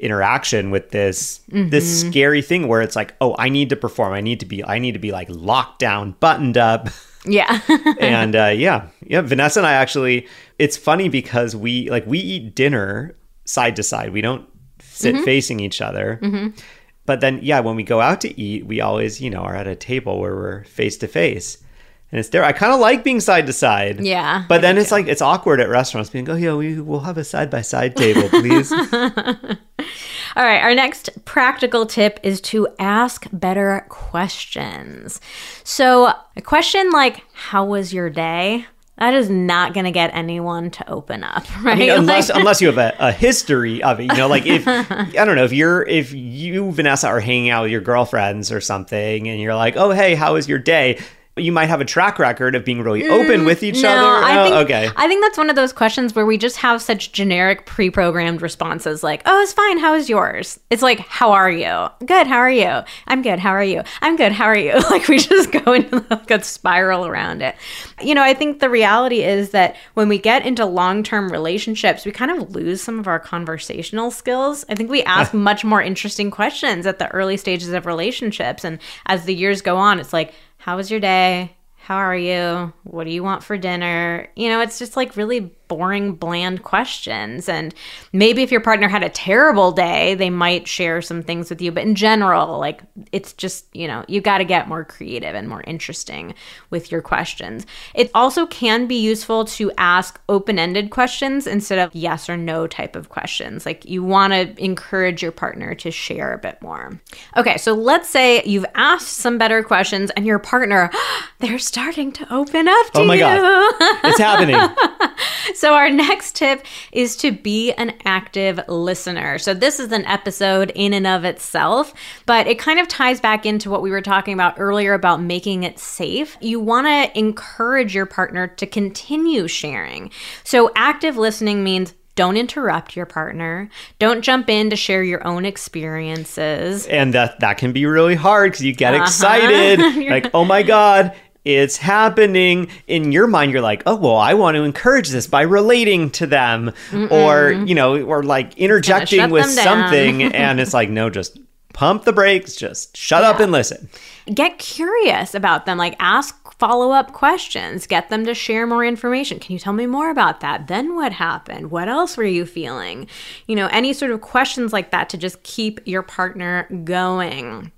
interaction with this this mm-hmm. scary thing where it's like oh i need to perform i need to be i need to be like locked down buttoned up [LAUGHS]
Yeah. [LAUGHS]
and uh, yeah, yeah. Vanessa and I actually, it's funny because we like we eat dinner side to side. We don't sit mm-hmm. facing each other. Mm-hmm. But then, yeah, when we go out to eat, we always, you know, are at a table where we're face to face. And it's there. I kind of like being side to side.
Yeah,
But then it's like, it's awkward at restaurants being, oh, yeah, we will have a side by side table, please. [LAUGHS]
All right, our next practical tip is to ask better questions. So, a question like, How was your day? That is not going to get anyone to open up, right? [LAUGHS]
I mean, unless
Like-
unless you have a, a history of it, you know, like if [LAUGHS] I don't know if you're if you Vanessa are hanging out with your girlfriends or something, and you're like, oh hey, how was your day? You might have a track record of being really open with each
Mm, no,
other.
I
Oh,
think,
okay.
I think that's one of those questions where we just have such generic pre-programmed responses like, "Oh, it's fine. How is yours?" It's like, "How are you?" "Good. How are you?" "I'm good. How are you?" "I'm good. How are you?" [LAUGHS] Like we just go into like a spiral around it. You know, I think the reality is that when we get into long-term relationships, we kind of lose some of our conversational skills. I think we [LAUGHS] ask much more interesting questions at the early stages of relationships and as the years go on, it's like, "How was your day?" How are you? What do you want for dinner? You know, it's just like really boring, bland questions. And maybe if your partner had a terrible day, they might share some things with you. But in general, like it's just, you know, you got to get more creative and more interesting with your questions. It also can be useful to ask open ended questions instead of yes or no type of questions. Like you want to encourage your partner to share a bit more. Okay, so let's say you've asked some better questions and your partner, [GASPS] they're starting to open up to
Oh my
you.
God. It's happening. [LAUGHS]
So, our [LAUGHS] next tip is to be an active listener. So, this is an episode in and of itself, but it kind of ties back into what we were talking about earlier about making it safe. You want to encourage your partner to continue sharing. So, active listening means don't interrupt your partner. Don't jump in to share your own experiences.
and that that can be really hard because you get
Uh-huh.
excited [LAUGHS] like oh my god it's happening in your mind. You're like oh well i want to encourage this by relating to them or you know or like interjecting with something. [LAUGHS] And it's like no just pump the brakes. Just shut up and listen.
Get curious about them. Like ask follow-up questions. Get them to share more information. Can you tell me more about that? Then what happened? What else were you feeling? You know any sort of questions like that to just keep your partner going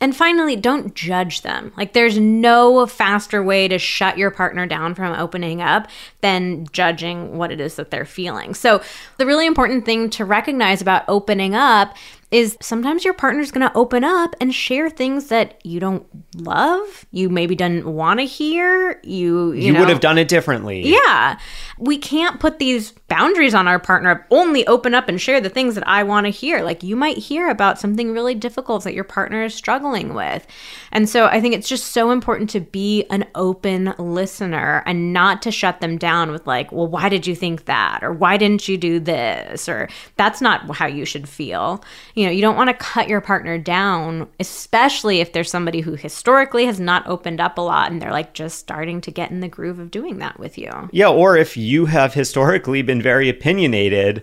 and finally, don't judge them. Like, there's no faster way to shut your partner down from opening up than judging what it is that they're feeling. So, the really important thing to recognize about opening up is sometimes your partner's going to open up and share things that you don't love, you maybe didn't want to hear, you you,
you,
know,
would have done it differently
yeah. We can't put these boundaries on our partner. Only open up and share the things that I want to hear. Like you might hear about something really difficult that your partner is struggling with. And so I think it's just so important to be an open listener and not to shut them down with like, "Well, why did you think that?" or "Why didn't you do this?" or that's not how you should feel. You know, you don't want to cut your partner down, especially if there's somebody who historically has not opened up a lot and they're like just starting to get in the groove of doing that with you.
Yeah, or if you have historically been very opinionated,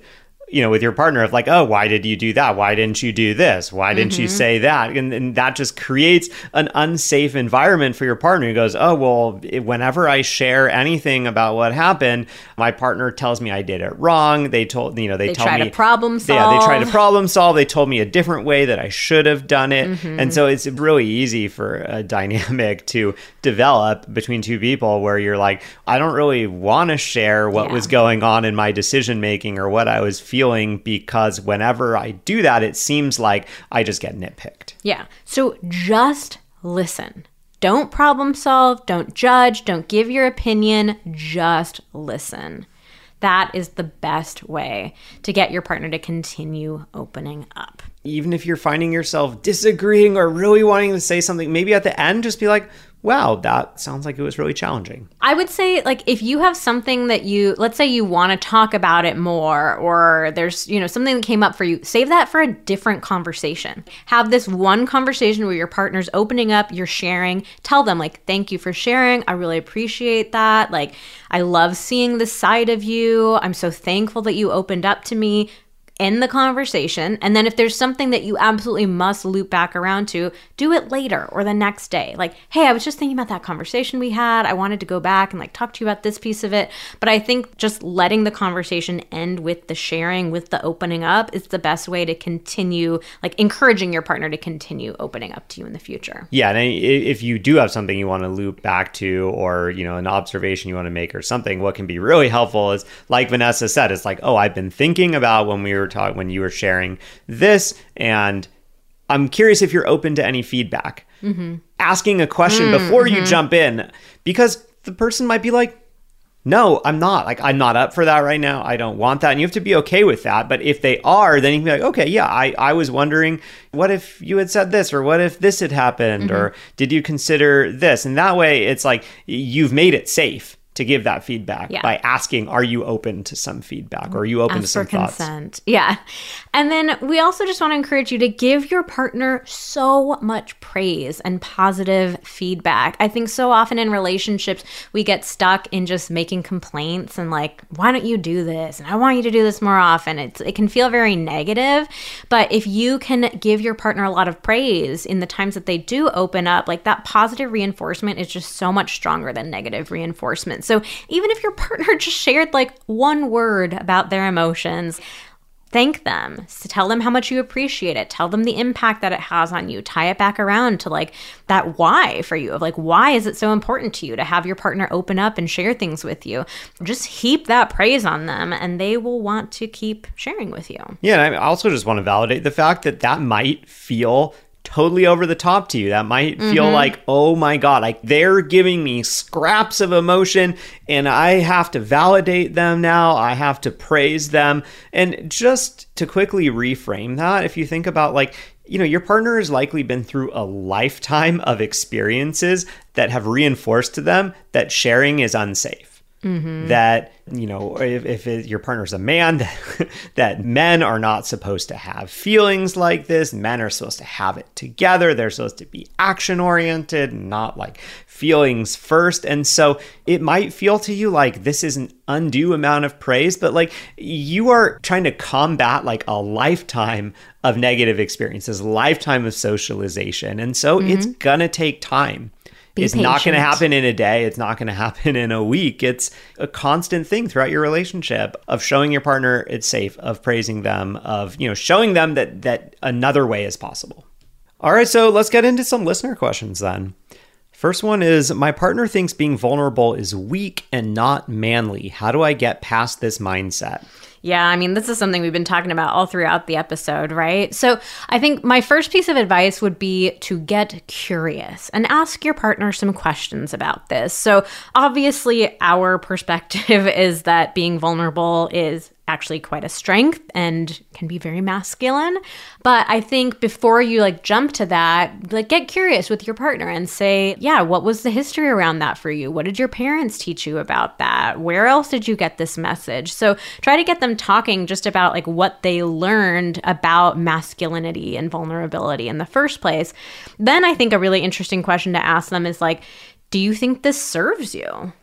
you know, with your partner of like, oh, why did you do that? Why didn't you do this? Why didn't you say that? And, and that just creates an unsafe environment for your partner who goes, oh, well, whenever I share anything about what happened, my partner tells me I did it wrong. They told, you know, they,
They
tell
try
me
to problem
Yeah, they try to problem solve. They told me a different way that I should have done it.
Mm-hmm.
And so it's really easy for a [LAUGHS] dynamic to develop between two people where you're like, I don't really want to share what
Yeah.
was going on in my decision making or what I was feeling because whenever I do that, it seems like I just get nitpicked.
Yeah. So just listen. Don't problem solve, don't judge, don't give your opinion, just listen. That is the best way to get your partner to continue opening up.
Even if you're finding yourself disagreeing or really wanting to say something, maybe at the end, just be like, wow, that sounds like it was really challenging.
I would say like if you have something that you let's say you want to talk about it more or there's you know something that came up for you save that for a different conversation. Have this one conversation where your partner's opening up, you're sharing, tell them like thank you for sharing. I really appreciate that. Like I love seeing this side of you. I'm so thankful that you opened up to me end the conversation. And then if there's something that you absolutely must loop back around to, do it later or the next day. Like, hey, I was just thinking about that conversation we had. I wanted to go back and like talk to you about this piece of it. But I think just letting the conversation end with the sharing, with the opening up is the best way to continue, like encouraging your partner to continue opening up to you in the future.
Yeah, and if you do have something you want to loop back to, or you know, an observation you want to make, or something, what can be really helpful is, like Vanessa said, it's like, oh, I've been thinking about when we were talking, when you were sharing this, and I'm curious if you're open to any feedback. Mm-hmm. Asking a question mm, before you mm-hmm. jump in, because the person might be like, no, I'm not. Like, I'm not up for that right now. I don't want that. And you have to be okay with that. But if they are, then you can be like, okay, yeah, I, I was wondering, what if you had said this? Or what if this had happened? Or mm-hmm. did you consider this? And that way, it's like you've made it safe to give that feedback
Yeah.
by asking, are you open to some feedback? Or are you open to
Ask
some
for
thoughts?
consent. Yeah. And then we also just want to encourage you to give your partner so much praise and positive feedback. I think so often in relationships, we get stuck in just making complaints and like, why don't you do this? And I want you to do this more often. It's, it can feel very negative. But if you can give your partner a lot of praise in the times that they do open up, like that positive reinforcement is just so much stronger than negative reinforcement. So even if your partner [LAUGHS] just shared like one word about their emotions, thank them. So tell them how much you appreciate it. Tell them the impact that it has on you. Tie it back around to like that why for you of like why is it so important to you to have your partner open up and share things with you? Just heap that praise on them and they will want to keep sharing with you.
Yeah, I also just want to validate the fact that that might feel totally over the top to you. That might feel mm-hmm. like, oh my God, like they're giving me scraps of emotion and I have to validate them now. I have to praise them. And just to quickly reframe that, if you think about like, you know, your partner has likely been through a lifetime of experiences that have reinforced to them that sharing is unsafe Mm-hmm. that you know if, if it, your partner's a man [LAUGHS] that, that men are not supposed to have feelings like this. Men are supposed to have it together. They're supposed to be action oriented not like feelings first. And so it might feel to you like this is an undue amount of praise but like you are trying to combat like a lifetime of negative experiences lifetime of socialization. And so it's mm-hmm. gonna take time it's not going to happen in a day. It's not going [LAUGHS] to happen in a week. It's a constant thing throughout your relationship of showing your partner it's safe, of praising them, of you know showing them that that another way is possible. All right, so let's get into some listener questions then. First one is My partner thinks being vulnerable is weak and not manly. How do I get past this mindset?
Yeah, I mean, this is something we've been talking about all throughout the episode, right? So, I think my first piece of advice would be to get curious and ask your partner some questions about this. So, obviously, our [LAUGHS] perspective is that being vulnerable is actually quite a strength and can be very masculine. But I think before you like jump to that, like get curious with your partner and say, yeah, what was the history around that for you? What did your parents teach you about that? Where else did you get this message? So try to get them talking just about like what they learned about masculinity and vulnerability in the first place. Then I think a really interesting question to ask them is like, do you think this serves you?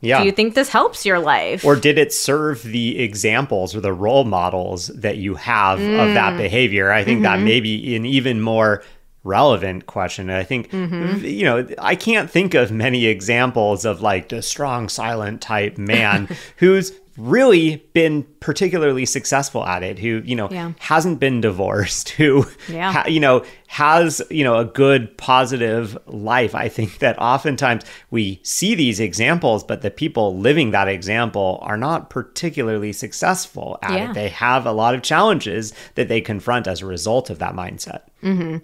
Yeah.
Do you think this helps your life?
or did it serve the examples or the role models that you have of that mm. behavior? I think that mm-hmm. may be an even more relevant question. I think mm-hmm. you know i can't think of many examples of like the strong silent type man [LAUGHS] who's really been particularly successful at it who you know
Yeah.
hasn't been divorced [LAUGHS] who
Yeah.
ha- you know has you know a good positive life i think that oftentimes we see these examples but the people living that example are not particularly successful at
Yeah.
it they have a lot of challenges that they confront as a result of that mindset mm-hmm.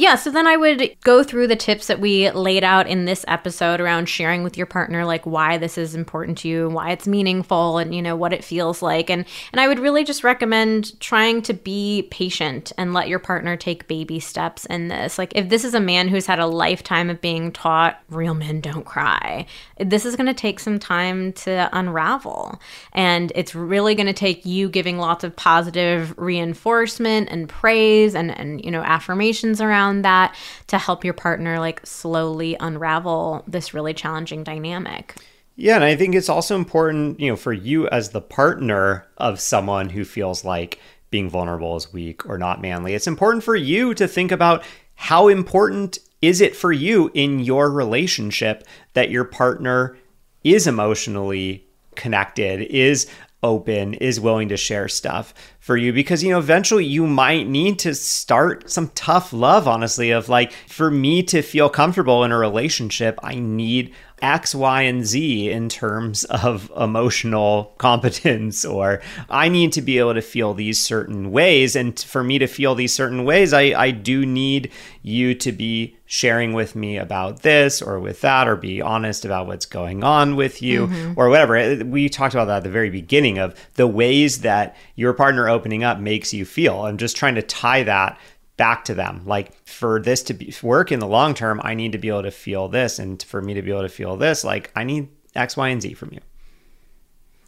Yeah, so then I would go through the tips that we laid out in this episode around sharing with your partner like why this is important to you and why it's meaningful and you know what it feels like and and I would really just recommend trying to be patient and let your partner take baby steps in this. Like if this is a man who's had a lifetime of being taught real men don't cry, this is going to take some time to unravel. And it's really going to take you giving lots of positive reinforcement and praise and and you know affirmations around that to help your partner like slowly unravel this really challenging dynamic.
Yeah, and I think it's also important, you know, for you as the partner of someone who feels like being vulnerable is weak or not manly. It's important for you to think about how important is it for you in your relationship that your partner is emotionally connected, is open, is willing to share stuff for you. Because you know eventually you might need to start some tough love honestly of like for me to feel comfortable in a relationship I need X, Y, and Z in terms of emotional competence, or I need to be able to feel these certain ways. And for me to feel these certain ways, I, I do need you to be sharing with me about this or with that, or be honest about what's going on with you, mm-hmm. or whatever. We talked about that at the very beginning of the ways that your partner opening up makes you feel. I'm just trying to tie that back to them. Like for this to be, work in the long term, I need to be able to feel this. And for me to be able to feel this, like I need X, Y, and Z from you.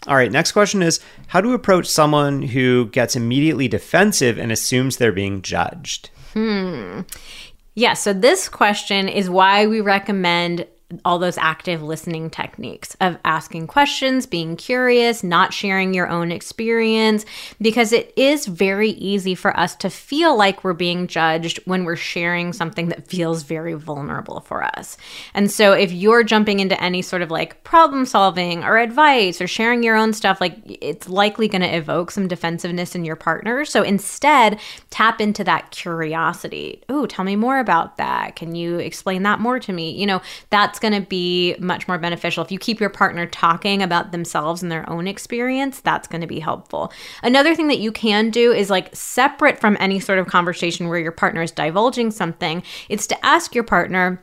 All right, next question is how to approach someone who gets immediately defensive and assumes they're being judged?
Hmm. Yeah, so this question is why we recommend all those active listening techniques of asking questions, being curious, not sharing your own experience, because it is very easy for us to feel like we're being judged when we're sharing something that feels very vulnerable for us. And so if you're jumping into any sort of like problem solving or advice or sharing your own stuff, like it's likely going to evoke some defensiveness in your partner. So instead, tap into that curiosity. Oh, tell me more about that. Can you explain that more to me? You know, that's going to be much more beneficial. If you keep your partner talking about themselves and their own experience, that's going to be helpful. Another thing that you can do is like separate from any sort of conversation where your partner is divulging something, it's to ask your partner,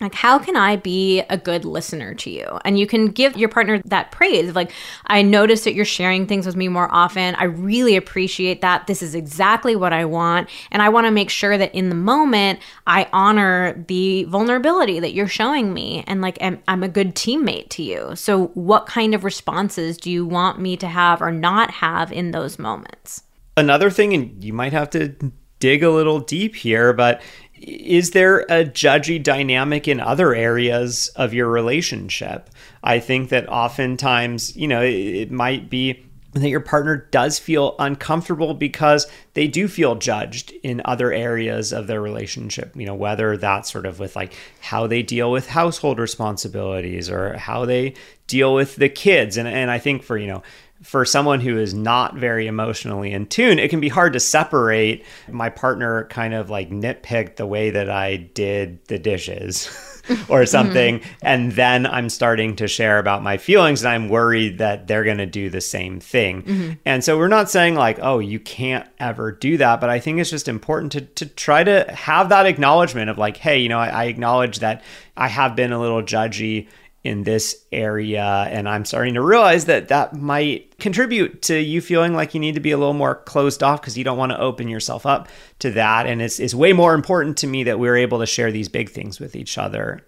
like how can i be a good listener to you? And you can give your partner that praise like i notice that you're sharing things with me more often. I really appreciate that. This is exactly what i want. And i want to make sure that in the moment i honor the vulnerability that you're showing me and like I'm, I'm a good teammate to you. So what kind of responses do you want me to have or not have in those moments?
Another thing and you might have to dig a little deep here but is there a judgy dynamic in other areas of your relationship? I think that oftentimes, you know, it, it might be that your partner does feel uncomfortable because they do feel judged in other areas of their relationship you know whether that's sort of with like how they deal with household responsibilities or how they deal with the kids and and I think for you know for someone who is not very emotionally in tune, it can be hard to separate. My partner kind of like nitpicked the way that I did the dishes [LAUGHS] or something. Mm-hmm. And then I'm starting to share about my feelings and I'm worried that they're going to do the same thing. Mm-hmm. And so we're not saying like, oh, you can't ever do that. But I think it's just important to, to try to have that acknowledgement of like, hey, you know, I, I acknowledge that I have been a little judgy in this area. And I'm starting to realize that that might contribute to you feeling like you need to be a little more closed off because you don't want to open yourself up to that. And it's, it's way more important to me that we're able to share these big things with each other.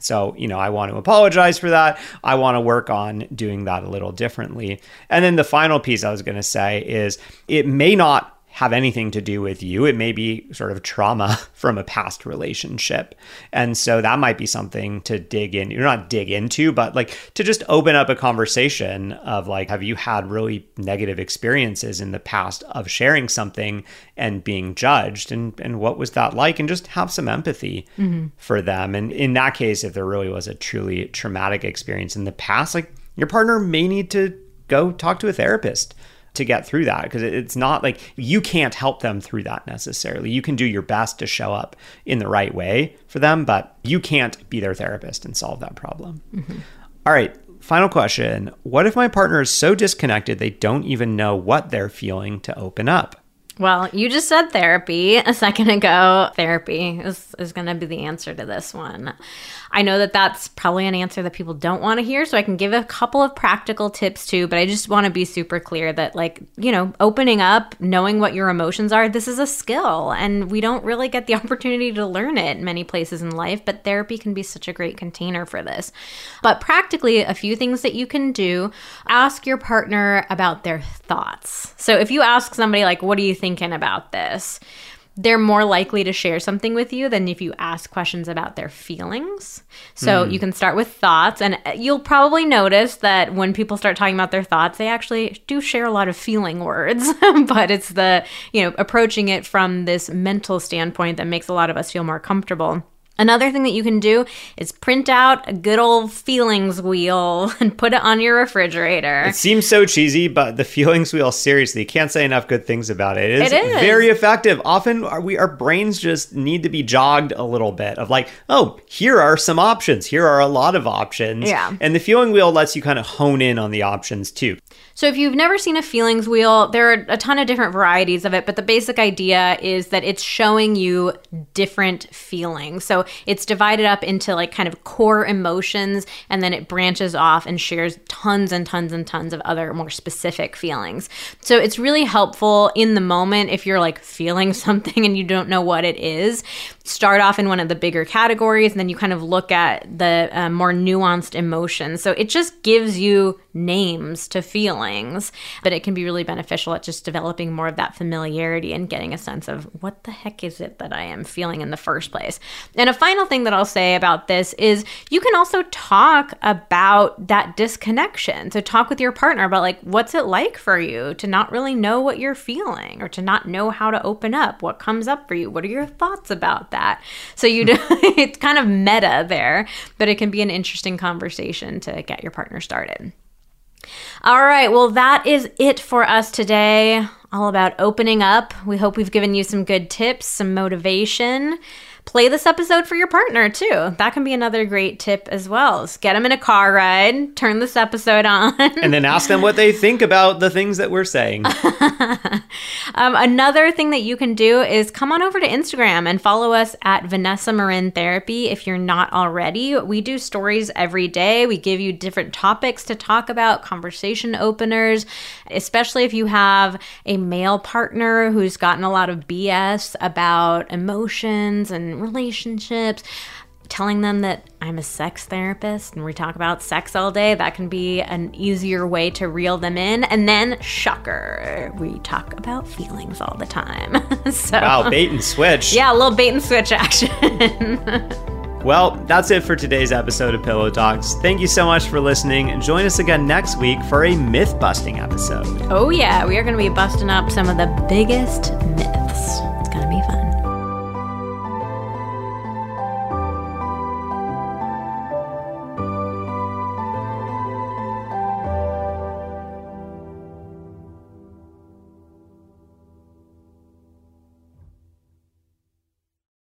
So, you know, I want to apologize for that. I want to work on doing that a little differently. And then the final piece I was going to say is it may not have anything to do with you. It may be sort of trauma [LAUGHS] from a past relationship. And so that might be something to dig in. You're not dig into, but like to just open up a conversation of like, have you had really negative experiences in the past of sharing something and being judged? And, and what was that like? And just have some empathy mm-hmm. for them. And in that case, if there really was a truly traumatic experience in the past, like your partner may need to go talk to a therapist to get through that because it's not like you can't help them through that necessarily. You can do your best to show up in the right way for them, but you can't be their therapist and solve that problem. Mm-hmm. All right, final question. What if my partner is so disconnected they don't even know what they're feeling to open up?
Well, you just said therapy [LAUGHS] a second ago. Therapy is, is going to be the answer to this one. I know that that's probably an answer that people don't want to hear, so I can give a couple of practical tips too, but I just want to be super clear that, like, you know, opening up, knowing what your emotions are, this is a skill, and we don't really get the [LAUGHS] opportunity to learn it in many places in life, but therapy can be such a great container for this. But practically, a few things that you can do ask your partner about their thoughts. So if you ask somebody, like, what do you thinking about this? they're more likely to share something with you than if you ask questions about their feelings. So mm. you can start with thoughts, and you'll probably notice that when people start talking about their thoughts, they actually do share a lot of feeling words, [LAUGHS] but it's the, you know, approaching it from this mental standpoint that makes a lot of us feel more comfortable. Another thing that you can do is print out a good old feelings wheel [LAUGHS] and put it on your refrigerator.
It seems so cheesy, but the [LAUGHS] feelings wheel, seriously, can't say enough good things about it. It is,
It is.
very effective. Often our, we, our brains just need to be jogged a little bit of like, oh, here are some options. Here are a lot of options.
Yeah.
And the feeling wheel lets you kind of hone in on the options too.
So, if you've never seen a feelings wheel, there are a ton of different varieties of it, but the basic idea is that it's showing you different feelings. So, it's divided up into like kind of core emotions, and then it branches off and shares tons and tons and tons of other more specific feelings. So, it's really helpful in the moment if you're like feeling [LAUGHS] something and you don't know what it is. Start off in one of the bigger categories, and then you kind of look at the uh, more nuanced emotions. So, it just gives you names to feelings, but it can be really beneficial at just developing more of that familiarity and getting a sense of what the heck is it that I am feeling in the first place. And a final thing that I'll say about this is you can also talk about that disconnection. So talk with your partner about like what's it like for you to not really know what you're feeling or to not know how to open up, what comes up for you, what are your thoughts about that. So you do, [LAUGHS] it's kind of meta there, but it can be an interesting conversation to get your partner started. All right, well, that is it for us today. All about opening up. We hope we've given you some good tips, some motivation. Play this episode for your partner too. That can be another great tip as well. Is get them in a car ride, turn this episode on.
And then ask them what they think about the things that we're saying. [LAUGHS]
Um, another thing that you can do is come on over to Instagram and follow us at Vanessa Marin Therapy if you're not already. We do stories every day. We give you different topics to talk about, conversation openers, especially if you have a male partner who's gotten a lot of BS about emotions and relationships telling them that I'm a sex therapist and we talk about sex all day, that can be an easier way to reel them in. And then, shocker, we talk about feelings all the time. [LAUGHS] so,
Wow, bait and switch.
yeah, a little bait and switch action. [LAUGHS]
Well, that's it for today's episode of Pillow Talks. Thank you so much for listening. Join us again next week for a myth busting episode.
oh, yeah, we are going to be busting up some of the biggest myths.